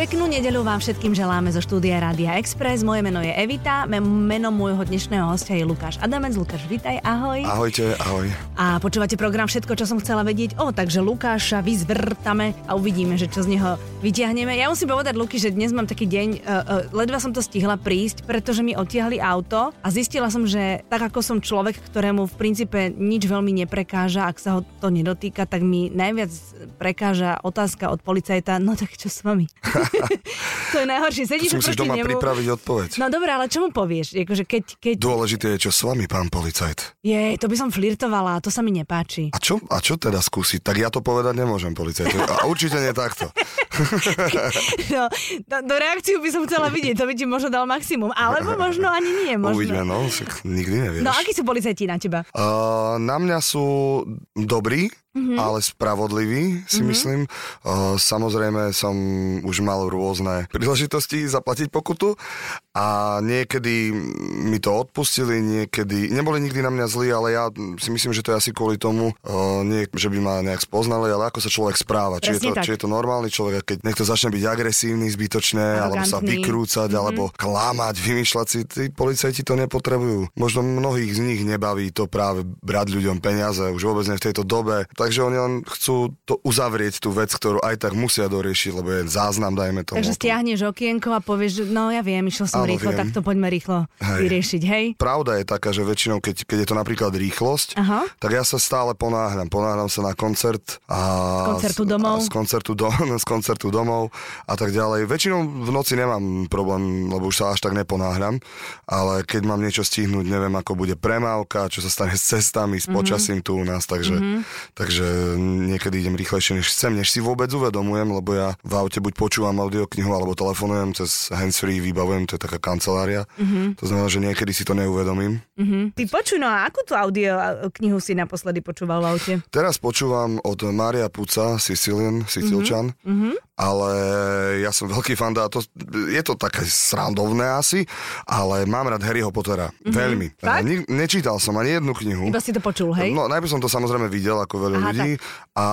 Peknú nedelu vám všetkým želáme zo štúdia Rádia Express. Moje meno je Evita, meno môjho dnešného hostia je Lukáš Adamec. Lukáš, vitaj, ahoj. Ahojte, ahoj. A počúvate program Všetko, čo som chcela vedieť. O, takže Lukáša vyzvrtame a uvidíme, že čo z neho vyťahneme. Ja musím povedať, Luky, že dnes mám taký deň, uh, uh, ledva som to stihla prísť, pretože mi odtiahli auto a zistila som, že tak ako som človek, ktorému v princípe nič veľmi neprekáža, ak sa ho to nedotýka, tak mi najviac prekáža otázka od policajta, no tak čo s vami? to je najhoršie. Sedíš musíš doma nemu. pripraviť odpoveď. No dobré, ale čo mu povieš? Akože keď, keď... Dôležité je, čo s vami, pán policajt. Je, to by som flirtovala, to sa mi nepáči. A čo, a čo teda skúsiť? Tak ja to povedať nemôžem, policajt. A určite nie takto. no, do, do reakciu by som chcela vidieť, to by ti možno dal maximum. Alebo možno ani nie. Možno. Uvidíme, no, nikdy nevieš. No, akí sú policajti na teba? Uh, na mňa sú dobrí, mm-hmm. ale spravodlivý, si mm-hmm. myslím. Uh, samozrejme som už mal rôzne príležitosti zaplatiť pokutu a niekedy mi to odpustili, niekedy, neboli nikdy na mňa zlí, ale ja si myslím, že to je asi kvôli tomu, uh, nie, že by ma nejak spoznali, ale ako sa človek správa. Či je, to, či je to normálny človek, keď niekto začne byť agresívny zbytočne, alebo sa vykrúcať, mm-hmm. alebo klamať, vymýšľať si, tí policajti to nepotrebujú. Možno mnohých z nich nebaví to práve brať ľuďom peniaze, už vôbec nie v tejto dobe. Takže oni len chcú to uzavrieť, tú vec, ktorú aj tak musia doriešiť, lebo je záznam, dajme tomu. Takže stiahneš okienko a povieš, že no ja viem, išiel som Áno, rýchlo, viem. tak to poďme rýchlo hej. vyriešiť, hej? Pravda je taká, že väčšinou, keď, keď je to napríklad rýchlosť, Aha. tak ja sa stále ponáhľam. Ponáhľam sa na koncert a z koncertu domov, a z, koncertu do, z koncertu domov a tak ďalej. Väčšinou v noci nemám problém, lebo už sa až tak neponáhľam, ale keď mám niečo stihnúť, neviem, ako bude premávka, čo sa stane s cestami, s mhm. počasím mm-hmm. tu u nás, takže, mm-hmm. takže niekedy idem rýchlejšie než chcem, než si vôbec uvedomujem, lebo ja v aute buď počúvam audioknihu alebo telefonujem cez handsfree, vybavujem, to je taká kancelária. Mm-hmm. To znamená, že niekedy si to neuvedomím. Mm-hmm. Ty počuj, no a akú tú audio knihu si naposledy počúval v aute? Teraz počúvam od Mária Puca, Sicilian, Sicilčan. Mm-hmm ale ja som veľký fan, a to, je to také srandovné asi, ale mám rád Harryho Pottera. Mm-hmm. Veľmi. Ne, nečítal som ani jednu knihu. Iba si to počul, hej? No, najprv som to samozrejme videl ako veľa Aha, ľudí tak. a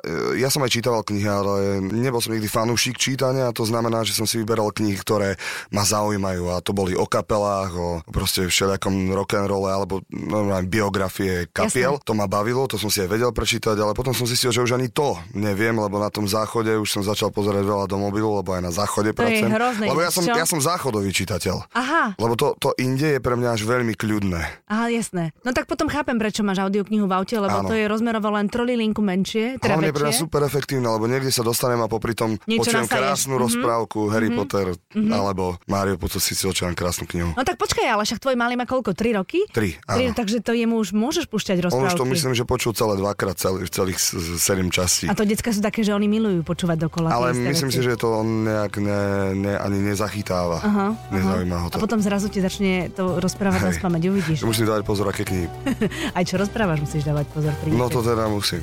e, ja som aj čítal knihy, ale nebol som nikdy fanúšik čítania, to znamená, že som si vyberal knihy, ktoré ma zaujímajú a to boli o kapelách, o proste všelijakom rock'n'rolle alebo normálne biografie kapiel. Jasne. To ma bavilo, to som si aj vedel prečítať, ale potom som zistil, že už ani to neviem, lebo na tom záchode už som začal začal pozerať veľa do mobilu, lebo aj na záchode to pracujem. Je hrozné, lebo ja som, ja som záchodový čitateľ. Aha. Lebo to, to inde je pre mňa až veľmi kľudné. Aha, jasné. No tak potom chápem, prečo máš audioknihu v aute, lebo Áno. to je rozmerovo len trolilinku menšie. Teda Hlavne pre mňa super efektívne, lebo niekde sa dostanem a popri tom Niečo počujem krásnu mm-hmm. rozprávku Harry mm-hmm. Potter mm-hmm. alebo Mario Potter si Sicilčan krásnu knihu. No tak počkaj, ale však tvoj malý má koľko? 3 roky? 3, áno. 3, takže to jemu už môžeš púšťať rozprávky. On už to myslím, že počul celé dvakrát, celých, celých 7 častí. A to decka sú také, že oni milujú počúvať dokola. Ale myslím si, že to on nejak ne, ne, ani nezachytáva. Aha, Nezaujíma aha. ho to. A potom zrazu ti začne to rozprávať na spameť, uvidíš. Musíš dávať pozor, aké knihy. Aj čo rozprávaš, musíš dávať pozor. Pri no to teda musím.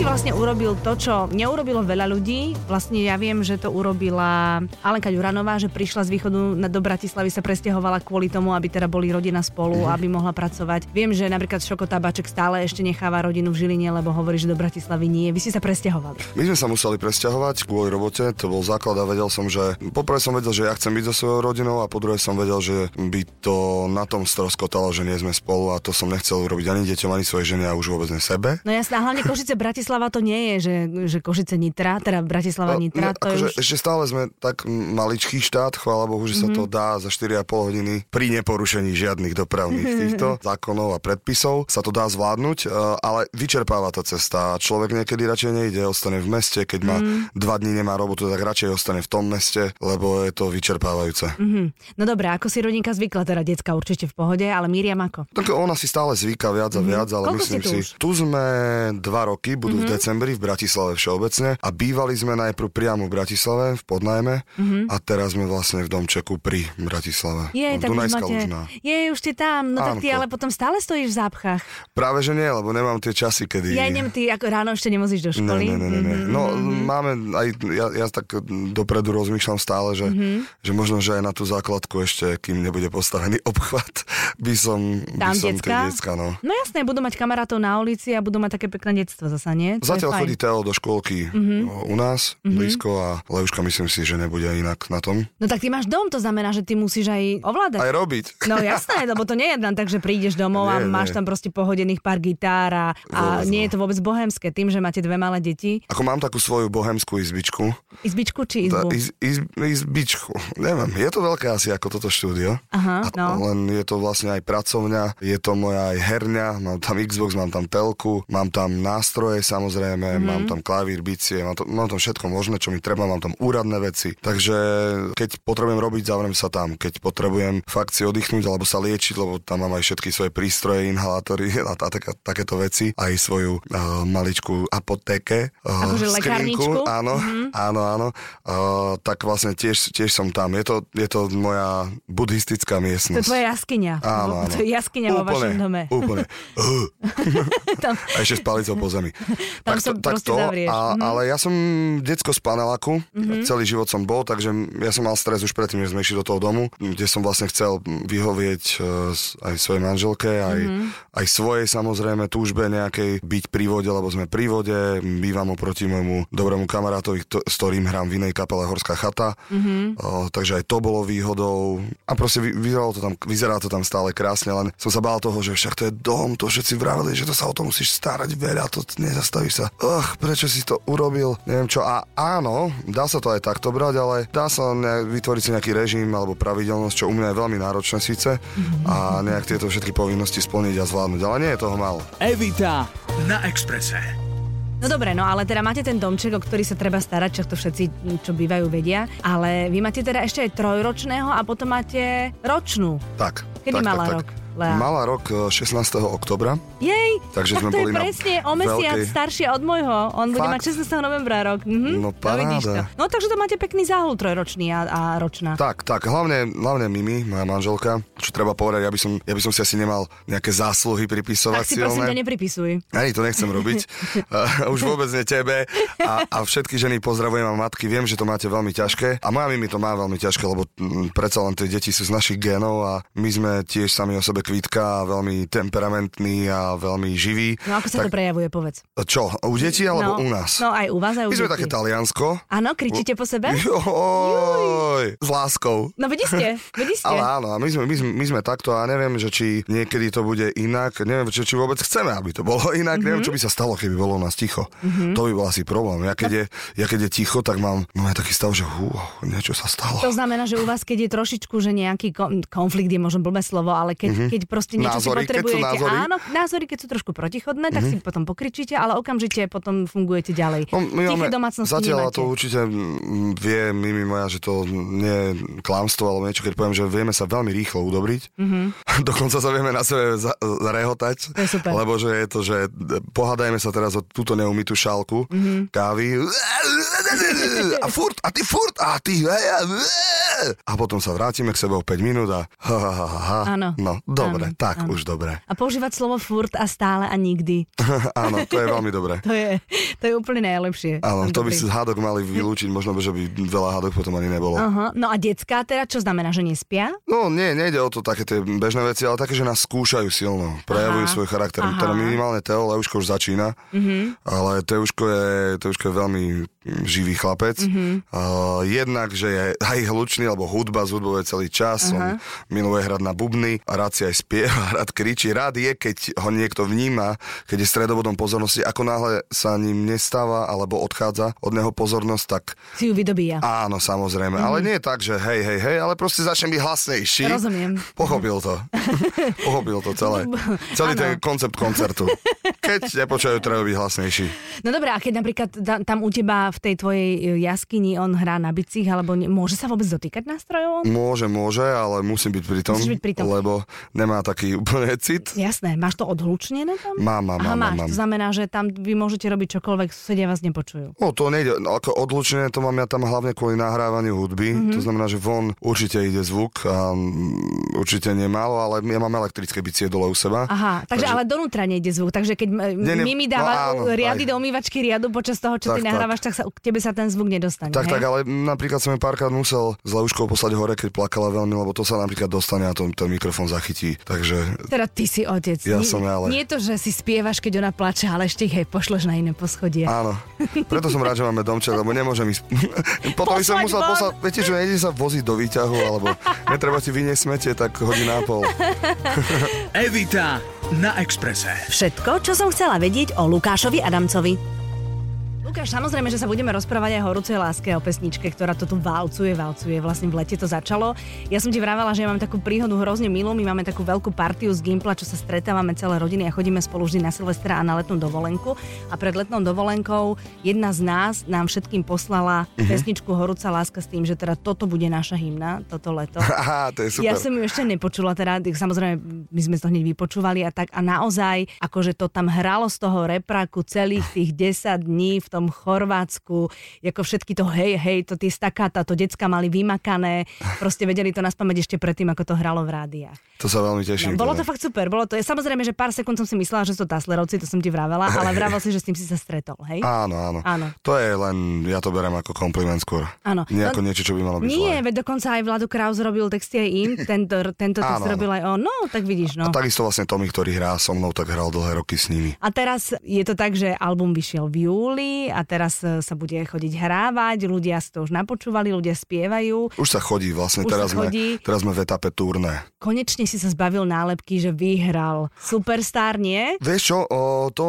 Si vlastne urobil to, čo neurobilo veľa ľudí. Vlastne ja viem, že to urobila Alenka Ďuranová, že prišla z východu do Bratislavy, sa presťahovala kvôli tomu, aby teda boli rodina spolu, mm-hmm. aby mohla pracovať. Viem, že napríklad Šoko Tabaček stále ešte necháva rodinu v Žiline, lebo hovorí, že do Bratislavy nie. Vy ste sa presťahovali. My sme sa museli presťahovať kvôli robote, to bol základ a vedel som, že poprvé som vedel, že ja chcem byť so svojou rodinou a po druhé som vedel, že by to na tom stroskotalo, že nie sme spolu a to som nechcel urobiť ani deťom, ani svojej žene a už vôbec ne sebe. No jasná, hlavne Košice Bratislava to nie je, že, že Košice Nitra, teda Bratislava no, Nitra. To akože, už... Ešte stále sme tak maličký štát, chvála Bohu, že mm-hmm. sa to mhm. dá za 4,5 hodiny pri neporušení žiadnych dopravných týchto zákonov a predpisov sa to dá zvládnuť, e, ale vyčerpáva tá cesta. Človek niekedy radšej nejde, ostane v meste, keď má mm. dva dní nemá robotu, tak radšej ostane v tom meste, lebo je to vyčerpávajúce. Mm-hmm. No dobré, ako si rodinka zvykla, teda decka určite v pohode, ale Miriam ako? Tak ona si stále zvyka viac a mm-hmm. viac, ale Koľko myslím si, už? tu sme dva roky, budú v decembri v Bratislave všeobecne a bývali sme najprv priamo v Bratislave v podnajme a teraz sme vlastne v domčeku pri Bratislave. Jej, tak Dunajská máte... Lužná. Jej, už ty tam. No tak ty Ánko. ale potom stále stojíš v zápchách. Práve že nie, lebo nemám tie časy, kedy... Ja idem, ty ako ráno ešte nemozíš do školy. ne, ne, ne, ne. Mhm, No mhm. máme aj, ja, ja tak dopredu rozmýšľam stále, že, Mhm. že možno, že aj na tú základku ešte, kým nebude postavený obchvat, by som, Tam by som decka? tie decka, no. No jasné, budú mať kamarátov na ulici a budú mať také pekné detstvo zasa, nie? Je Zatiaľ chodí Teo do škôlky u nás, blízko a Leuška myslím si, že nebude inak na tom. No tak ty máš dom, to znamená, že ty musíš aj ovládať. Aj robiť. No jasné, lebo to nie je len tak, že prídeš domov a Nie, nie. máš tam proste pohodených pár gitár a, a Vôbec nie no. je to vôbec bohemské. Tým, že máte dve malé deti. Ako mám takú svoju bohemskú izbičku. Izbičku či Tá, izbu? iz, iz, izbičku. Neviem, je to veľké asi ako toto štúdio. Aha, A no. Len je to vlastne aj pracovňa, je to moja aj herňa, mám tam Xbox, mám tam telku, mám tam nástroje samozrejme, mm-hmm. mám tam klavír, bicie, mám, to, mám tam všetko možné, čo mi treba, mám tam úradné veci. Takže keď potrebujem robiť, zavriem sa tam. Keď potrebujem fakt si oddychnúť alebo sa liečiť, lebo tam mám aj všetky svoje prístroje, inhalátory a tá, taká, takéto veci, aj svoju uh, maličkú apotéke. Uh, Akože lekárničku? Áno, mm-hmm. áno, áno. Uh, tak vlastne tiež, tiež som tam. Je to, je to moja buddhistická To je miestnosť. tvoja jaskyňa. Áno, áno. To je jaskyňa vo vašom dome. Úplne. Uh. A ešte s palicou po zemi. Tam tak sa proste zavrieš. a, Mhm. Ale ja som decko z paneláku, celý život som bol, takže ja som mal stres už predtým, než sme išli do toho domu, kde som vlastne chcel vyhovieť e, aj svojej manželke, aj, Mhm. aj svojej samozrejme túžbe nejakej byť pri vode, lebo sme pri vode, bývam oproti môjmu dobrému kamarátovi, kto- s ktorým hrám v inej kapele Horská chata, Mhm. o, takže aj to bolo výhodou a proste vy, vyzeralo to tam, vyzerá to tam stále krásne, len som sa bál toho, že však to je dom, to všetci vraveli, že to sa o to musíš starať veľa, to nezastavíš sa. Ugh, prečo si to urobil? Neviem čo. A áno, dá sa to aj takto brať, ale dá sa ne, vytvoriť si nejaký režim alebo pravidelnosť, čo u mňa je veľmi náročné síce a nejak tieto všetky povinnosti splniť a zvládnuť, ale nie je toho málo. Evita na Exprese. No dobre, no ale teda máte ten domček, o ktorý sa treba starať, čo to všetci, čo bývajú, vedia. Ale vy máte teda ešte aj trojročného a potom máte ročnú. Tak. Kedy tak, mala tak, rok, tak. Lea? Mala rok e, 16. oktobra. Jej, Takže tak sme to je boli na presne o mesiac veľkej- staršie od môjho. On bude Fakt? mať 16. novembra rok. Mhm. No to. paráda. No takže to máte pekný záhul trojročný a, a ročná. Tak, tak, hlavne, hlavne Mimi, moja manželka, čo treba povedať, ja by som, ja by som si asi nemal nejaké zásluhy pripisovať tak si prosím ťa nepripisuj. Ani to nechcem robiť. Už vôbec nie tebe. A, a všetky ženy pozdravujem a matky. Viem, že to máte veľmi ťažké. A moja Mimi to má veľmi ťažké, lebo mm, predsa len tie deti sú z našich genov a my sme tiež sami o sebe kvítka a veľmi temperamentní a veľmi živí. No ako sa to prejavuje, povedz. Čo, u detí alebo no, u nás? No aj u vás, aj u My sme také Taliansko. Áno, kričíte po sebe? Joj, s láskou. No vidí ste, vidí ste. Ale áno, my sme, my, sme, my sme takto a neviem, že či niekedy to bude inak, neviem, či, či vôbec chceme, aby to bolo inak, mm-hmm. neviem, čo by sa stalo, keby bolo u nás ticho. Mm-hmm. To by bol asi problém. Ja keď, je, ja keď je ticho, tak mám, mám taký stav, že hú, niečo sa stalo. To znamená, že u vás, keď je trošičku, že nejaký kon- konflikt je možno blbé slovo, ale keď, mm-hmm. Keď proste niečo. Názory, si keď sú potrebujete, názory. Áno, názory, keď sú trošku protichodné, tak si potom pokričíte, ale okamžite potom fungujete ďalej. No, my máme- domácnosti Zatiaľ nemáte. to určite vie Mimi moja, že to nie je klamstvo alebo niečo, keď poviem, že vieme sa veľmi rýchlo udobriť. Mm-hmm. Dokonca sa vieme na sebe za, zarehotať. Super. Lebo že je to, že pohádajme sa teraz o túto neumytú šálku mm-hmm. kávy. A furt, a ty furt, a ty. A potom sa vrátime k sebe o 5 minút a ha, ha, ha, ha. Áno. No, dobre, Áno, tak áno. už dobre. A používať slovo furt a stále a nikdy. Áno, to je veľmi dobré. To je, to je úplne najlepšie. Áno, to by Dobrý. si z hádok mali vylúčiť, možno by, že by veľa hádok potom ani nebolo. Aha. No a decká teda, čo znamená, že nespia? No nie, nejde o to také tie bežné veci, ale také, že nás skúšajú silno, prejavujú Aha, svoj charakter. aha. Teda minimálne Teo, Leuško už začína, mm-hmm. ale Teuško je, Teuško je veľmi živý chlapec. Mm-hmm. Uh, jednak, že je aj hlučný, lebo hudba z hudbou je celý čas, on miluje hrať na bubny a rád si aj spieva, rád kričí. Rád je, keď ho niekto vníma, keď je stredobodom pozornosti. Ako náhle sa ním nestáva alebo odchádza od neho pozornosť, tak Si ju vydobíja. Áno, samozrejme. Mm. Ale nie je tak, že hej, hej, hej, ale proste začnem byť hlasnejší. Rozumiem. Pochopil to. Pochopil to celé. Celý Áno. ten koncept koncertu. Keď nepočajú, treba byť hlasnejší. No dobré, a keď napríklad ta- tam u teba v tej tvojej e, jaskyni on hrá na bicích, alebo ne, môže sa vôbec dotýkať nástrojov? Môže, môže, ale musím byť pri tom, byť pri tom. lebo nemá taký úplne cit. Jasné, máš to odhlučnené tam? Mám, mám, Aha, mám, máš, mám. to znamená, že tam vy môžete robiť čokoľvek, susedia vás nepočujú. No to nejde, no, ako odlučené to mám ja tam hlavne kvôli nahrávaniu hudby, mm-hmm. to znamená, že von určite ide zvuk a mm, určite nemálo, ale ja mám elektrické bicie dole u seba. Aha, takže, Takže- ale donútra nejde zvuk, takže keď nie, nie, Mimi no dáva áno, riady aj. do umývačky riadu počas toho, čo Tak, ty tak. nahrávaš, tak sa, k tebe sa ten zvuk nedostane. Tak, hej? tak, ale napríklad som ju párkrát musel s Lauškou poslať hore, keď plakala veľmi, lebo to sa napríklad dostane a to, ten mikrofón zachytí. Takže Teda ty si otec. Ja nie, som ale- Nie to, že si spievaš, keď ona plače, ale ešte ich hej pošleš na iné poschodie. áno. Preto som rád, že máme domček, lebo nemôžem ísť. Potom by som musel poslať, viete, že nejde sa voziť do výťahu, alebo netreba ti vyniesť smete, tak hodina a pol. Evita na Exprese. Všetko, čo som chcela vedieť o Lukášovi Adamcovi. Lukáš, samozrejme, že sa budeme rozprávať aj o horúcej láske, o pesničke, ktorá to tu valcuje, valcuje. Vlastne v lete to začalo. Ja som ti vravela, že ja mám takú príhodu hrozne milú. My máme takú veľkú partiu z Gimpla, čo sa stretávame celé rodiny a chodíme spolu vždy na Silvestra a na letnú dovolenku. A pred letnou dovolenkou jedna z nás nám všetkým poslala Mhm. pesničku Horúca láska s tým, že teda toto bude naša hymna, toto leto. Aha, to je super. Ja som ju ešte nepočula, teda samozrejme my sme to hneď vypočúvali a tak a naozaj, akože to tam hralo z toho repraku celých tých 10 dní v tom Chorvátsku, ako všetky to hej, hej, to tie stakáta, to decka mali vymakané, proste vedeli to naspamäť ešte predtým, ako to hralo v rádiách. To sa veľmi teším. No, bolo to teda. fakt super, bolo to, samozrejme, že pár sekúnd som si myslela, že sú to Taslerovci, to som ti vravela, ale vravel si, že s tým si sa stretol, hej? Áno, áno, Áno. To je len, ja to berem ako kompliment skôr. Áno. Nie ako No, niečo, čo by malo byť Nie, zlé. veď dokonca aj Vlado Kraus robil texty aj im, tento, tento text Áno, robil aj on, no tak vidíš, no. A takisto vlastne Tomi, ktorý hrá so mnou, tak hral dlhé roky s nimi. A teraz je to tak, že album vyšiel v júli a teraz e, sa bude chodiť hrávať, ľudia si to už napočúvali, ľudia spievajú. Už sa chodí vlastne, Už teraz, chodí. Sme, teraz sme v etape turné. Konečne si sa zbavil nálepky, že vyhral Superstar, nie? Vieš čo, o, to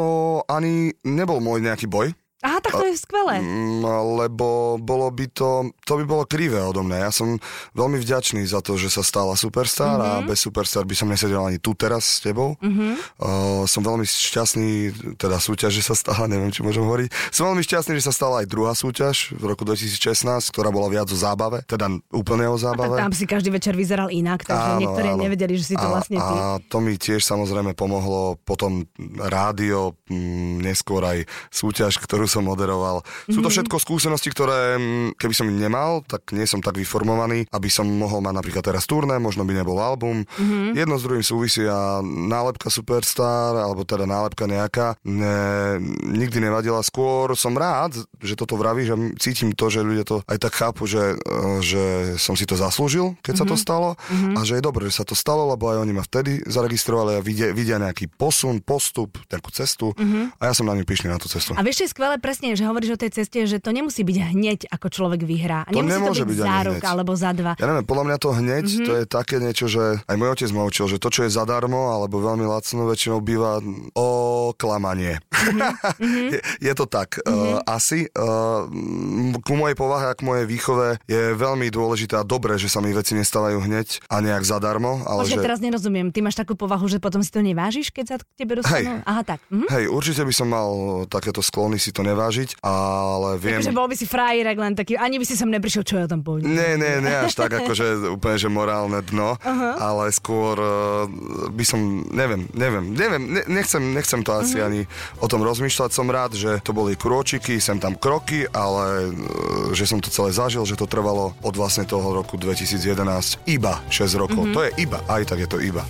ani nebol môj nejaký boj, Aha, tak to je skvelé. Mm, lebo bolo by to, to by bolo krivé odo mňa. Ja som veľmi vďačný za to, že sa stala Superstar mm-hmm. a bez Superstar by som nesedel ani tu teraz s tebou. Mm-hmm. Uh, som veľmi šťastný, teda súťaž, že sa stala, neviem, či môžem hovoriť. Som veľmi šťastný, že sa stala aj druhá súťaž v roku 2016, ktorá bola viac o zábave, teda úplne o zábave. tam si každý večer vyzeral inak, takže niektorí nevedeli, že si to a, vlastne ty. A to mi tiež samozrejme pomohlo potom rádio, mm, neskôr aj súťaž, ktorú som moderoval. Sú Mhm. to všetko skúsenosti, ktoré mm, keby som nemal, tak nie som tak vyformovaný, aby som mohol mať napríklad teraz turné, možno by nebol album. Mhm. Jedno s druhým súvisí a nálepka Superstar, alebo teda nálepka nejaká, ne, nikdy nevadila. Skôr som rád, že toto vravíš a cítim to, že ľudia to aj tak chápu, že, eh, že som si to zaslúžil, keď sa to Mhm. stalo a že je dobré, že sa to stalo, lebo aj oni ma vtedy zaregistrovali a vidia, vidia nejaký posun, postup, nejakú cestu a ja som na ňu pyšný na tú cestu. Mhm. A vieš, je skvelé presne, že hovoríš o tej ceste, že to nemusí byť hneď, ako človek vyhrá. To nemusí nemôže to byť, byť za rok alebo za dva. Ja neviem, podľa mňa to hneď, Mhm. mm-hmm. to je také niečo, že aj môj otec ma učil, že to, čo je zadarmo alebo veľmi lacno, väčšinou býva o klamanie. Mhm. je, je to tak. Mm-hmm. Uh, asi uh, ku mojej povahe a k mojej výchove je veľmi dôležité a dobré, že sa mi veci nestávajú hneď a nejak zadarmo, ale Počkaj, že... teraz nerozumiem. Ty máš takú povahu, že potom si to nevážiš, keď sa k tebe dostanú? Hej. Aha, tak. Mhm. Hej, určite by som mal takéto sklony si to nevážiť, ale viem... Takže bol by si frajerek len taký, ani by si sem neprišiel, čo ja tam poviem. Nie, nie, nie až tak, akože úplne, že morálne dno, uh-huh. ale skôr uh, by som, neviem, neviem, neviem, ne, nechcem, nechcem to asi uh-huh. ani o tom rozmýšľať. Som rád, že to boli krôčiky, sem tam kroky, ale uh, že som to celé zažil, že to trvalo od vlastne toho roku 2011 iba 6 rokov. Uh-huh. To je iba, aj tak je to iba.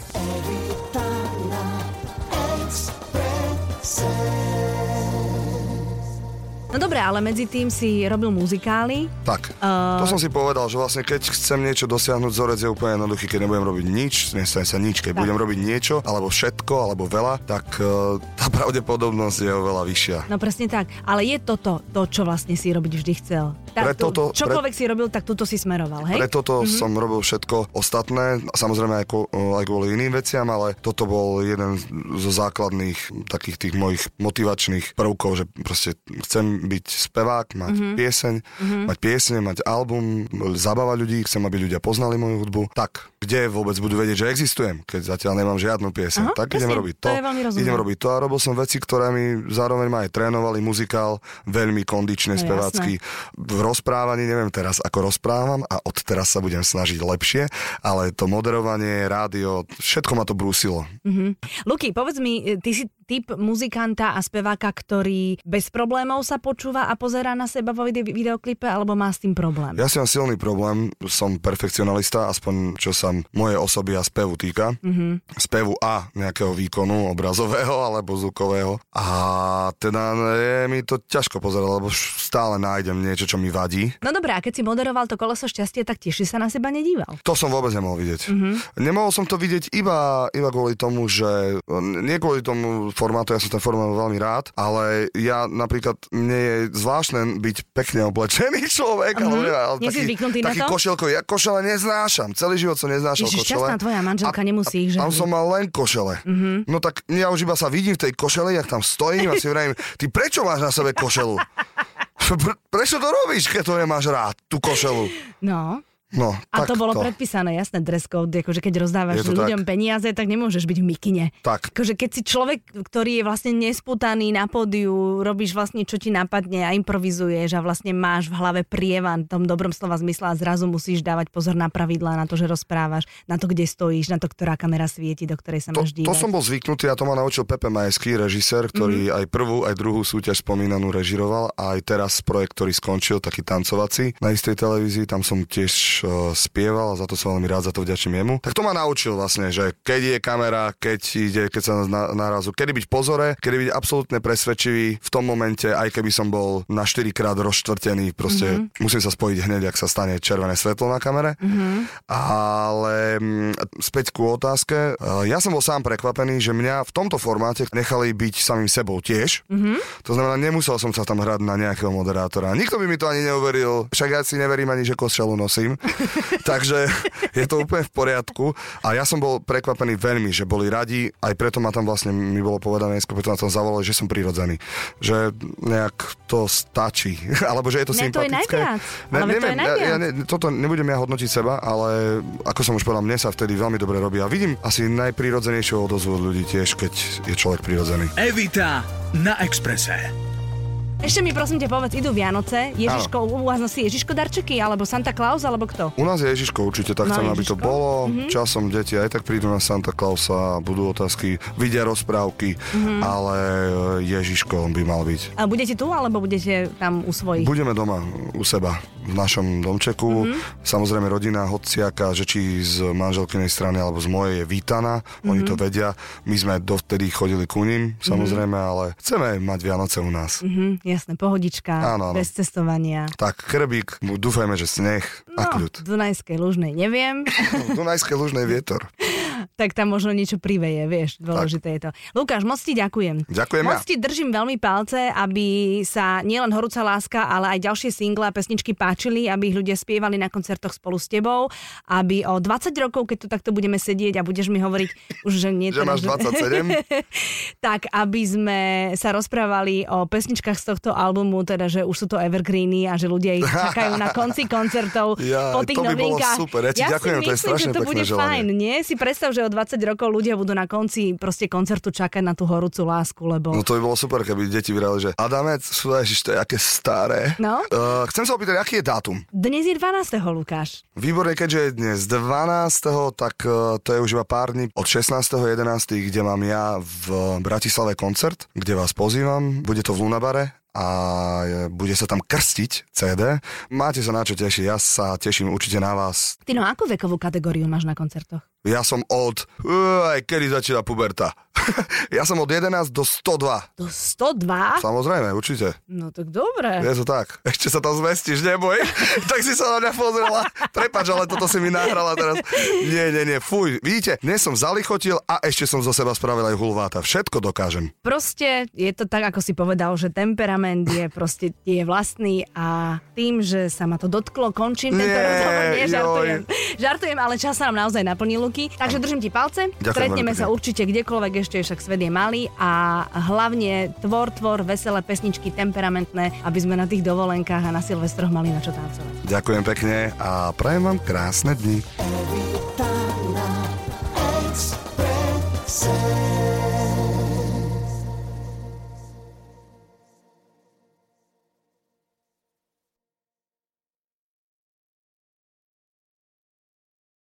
No dobre, ale medzi tým si robil muzikály. Tak, Uh, to som si povedal, že vlastne keď chcem niečo dosiahnuť, vzorec je úplne jednoduchý, keď nebudem robiť nič, nestane sa nič, keď Tak. budem robiť niečo, alebo všetko, alebo veľa, tak uh, tá pravdepodobnosť je oveľa vyššia. No presne tak. Ale je toto to, čo vlastne si robiť vždy chcel. Pre tu- toto- čokoľvek si robil, tak túto si smeroval, hej? Pre toto mm-hmm. som robil všetko ostatné, samozrejme aj, ko, aj kvôli iným veciam, ale toto bol jeden zo základných takých tých mojich motivačných prvkov, že proste chcem byť spevák, mať Mhm. mm-hmm. pieseň, mm-hmm. mať piesne, mať album, zabávať ľudí, chcem, aby ľudia poznali moju hudbu. Tak, kde vôbec budú vedieť, že existujem, keď zatiaľ nemám žiadnu pieseň. Aha, tak idem presne, robiť to. to idem robiť to a robil som veci, ktoré mi zároveň ma aj trénovali, muzikál, veľmi kondičný, No, spevácky, v rozprávaní, neviem teraz, ako rozprávam a od teraz sa budem snažiť lepšie, ale to moderovanie, rádio, všetko ma to brúsilo. Mm-hmm. Luky, povedz mi, ty si typ muzikanta a speváka, ktorý bez problémov sa počúva a pozerá na seba vo videoklipe, alebo má s tým problém? Ja si mám silný problém, som perfekcionalista, aspoň čo sa moje osoby a spevu týka. Mm-hmm. Spevu a nejakého výkonu obrazového alebo zvukového. A teda je mi to ťažko pozerať, lebo stále nájdem niečo, čo mi vadí. No dobré, a keď si moderoval to koleso šťastie, tak tiež si sa na seba nedíval. To som vôbec nemohol vidieť. Mm-hmm. Nemohol som to vidieť iba, iba kvôli tomu, že nie kvôli tomu formátu, ja som ten formát veľmi rád, ale ja napríklad, mne je zvláštne byť pekne oblečený človek, mm-hmm. ale, ale Nie taký, taký košelkový. Ja košele neznášam, celý život som neznášal Ježiš, košele. tvoja manželka a, nemusí ich Tam som mal len košele. Mm-hmm. No tak ja už iba sa vidím v tej košele, jak tam stojím a si vrajím, ty prečo máš na sebe košelu? Prečo to robíš, keď to nemáš rád, tú košelu? No. No, a to bolo to. predpísané, jasné, dress code, akože keď rozdávaš ľuďom tak. peniaze, tak nemôžeš byť v mikine. Tak. Akože keď si človek, ktorý je vlastne nesputaný na pódiu, robíš vlastne čo ti napadne a improvizuješ a vlastne máš v hlave prievan v tom dobrom slova zmysle a zrazu musíš dávať pozor na pravidlá, na to, že rozprávaš, na to, kde stojíš, na to, ktorá kamera svieti, do ktorej sa to, máš dívať. To som bol zvyknutý, a to ma naučil Pepe Majský, režisér, ktorý mm-hmm. aj prvú, aj druhú súťaž spomínanú režiroval a aj teraz projekt, ktorý skončil, taký tancovací na istej televízii, tam som tiež uh, spieval a za to som veľmi rád, za to vďačím jemu. Tak to ma naučil vlastne, že keď je kamera, keď ide, keď sa na, narazu, kedy byť pozore, kedy byť absolútne presvedčivý v tom momente, aj keby som bol na 4 krát rozštvrtený, proste mm-hmm. musím sa spojiť hneď, ak sa stane červené svetlo na kamere. Mm-hmm. Ale m, mm, späť ku otázke, e, ja som bol sám prekvapený, že mňa v tomto formáte nechali byť samým sebou tiež. Mm-hmm. To znamená, nemusel som sa tam hrať na nejakého moderátora. Nikto by mi to ani neuveril, však ja si neverím ani, že košelu nosím. Takže je to úplne v poriadku. A ja som bol prekvapený veľmi, že boli radi, aj preto ma tam vlastne mi bolo povedané, skôr preto na tom zavolali, že som prirodzený. Že nejak to stačí. Alebo že je to ne, sympatické. To je najviac. Ne, ale neviem, to je najviac. Ja, ja, ne, toto nebudem ja hodnotiť seba, ale ako som už povedal, mne sa vtedy veľmi dobre robí. A vidím asi najprirodzenejšiu odozvu od ľudí tiež, keď je človek prirodzený. Evita na Exprese. Ešte mi prosím ťa povedz, idú Vianoce, Ježiško, u vás nosí Ježiško darčeky, alebo Santa Claus, alebo kto? U nás je Ježiško určite, tak no, chcem, aby to bolo. Mm-hmm. Časom deti aj tak prídu na Santa Clausa, budú otázky, vidia rozprávky, mm-hmm. ale e, Ježiško by mal byť. A budete tu, alebo budete tam u svojich? Budeme doma, u seba v našom domčeku. Mm-hmm. Samozrejme rodina hociaka, že či z manželkynej strany alebo z mojej je vítaná, mm-hmm. oni to vedia. My sme dovtedy chodili ku ním, samozrejme, mm-hmm. ale chceme mať Vianoce u nás. Mm-hmm. Jasné, pohodička, áno, áno. bez cestovania. Tak, krbík, dúfajme, že sneh no, a kľud. Dunajskej lužnej neviem. Dunajskej lužnej vietor. tak tam možno niečo priveje, vieš, dôležité tak. je to. Lukáš, moc ti ďakujem. Ďakujem Moc ja. ti držím veľmi palce, aby sa nielen Horúca láska, ale aj ďalšie single a pesničky páčili, aby ich ľudia spievali na koncertoch spolu s tebou, aby o 20 rokov, keď tu takto budeme sedieť a budeš mi hovoriť už, že nie že máš 27? tak, aby sme sa rozprávali o pesničkách z tohto albumu, teda, že už sú to evergreeny a že ľudia ich čakajú na konci koncertov ja, po tých to by novinkách. Bolo super. Ja, ti ja ďakujem, si myslím, to je strašne že to bude želanie. fajn, nie? Si predstav, že o 20 rokov ľudia budú na konci proste koncertu čakať na tú horúcu lásku, lebo... No to by bolo super, keby deti vyrali, že Adamec, sú ježiš, to je aké staré. No? Uh, chcem sa opýtať, aký je dátum? Dnes je 12. Lukáš. Výborne, keďže je dnes 12. tak uh, to je už iba pár dní od 16.11., kde mám ja v Bratislave koncert, kde vás pozývam. Bude to v Lunabare a bude sa tam krstiť CD. Máte sa na čo tešiť, ja sa teším určite na vás. Ty no, akú vekovú kategóriu máš na koncertoch? Ja som od... Aj kedy začína puberta? ja som od 11 do 102. Do 102? Samozrejme, určite. No tak dobre. Je to tak. Ešte sa tam zmestíš, neboj. tak si sa na mňa pozrela. Prepač, ale toto si mi nahrala teraz. Nie, nie, nie, fuj. Vidíte, dnes som zalichotil a ešte som zo seba spravil aj hulváta. Všetko dokážem. Proste je to tak, ako si povedal, že temperament je proste je vlastný a tým, že sa ma to dotklo, končím tento rozhovor. Nie, žartujem. Žartujem, ale čas sa nám naozaj naplnil ruky. Takže držím ti palce. Ďakujem Stretneme sa určite kdekoľvek ešte, však svet je malý a hlavne tvor, tvor, veselé pesničky, temperamentné, aby sme na tých dovolenkách a na Silvestroch mali na čo tancovať. Ďakujem pekne a prajem vám krásne dni.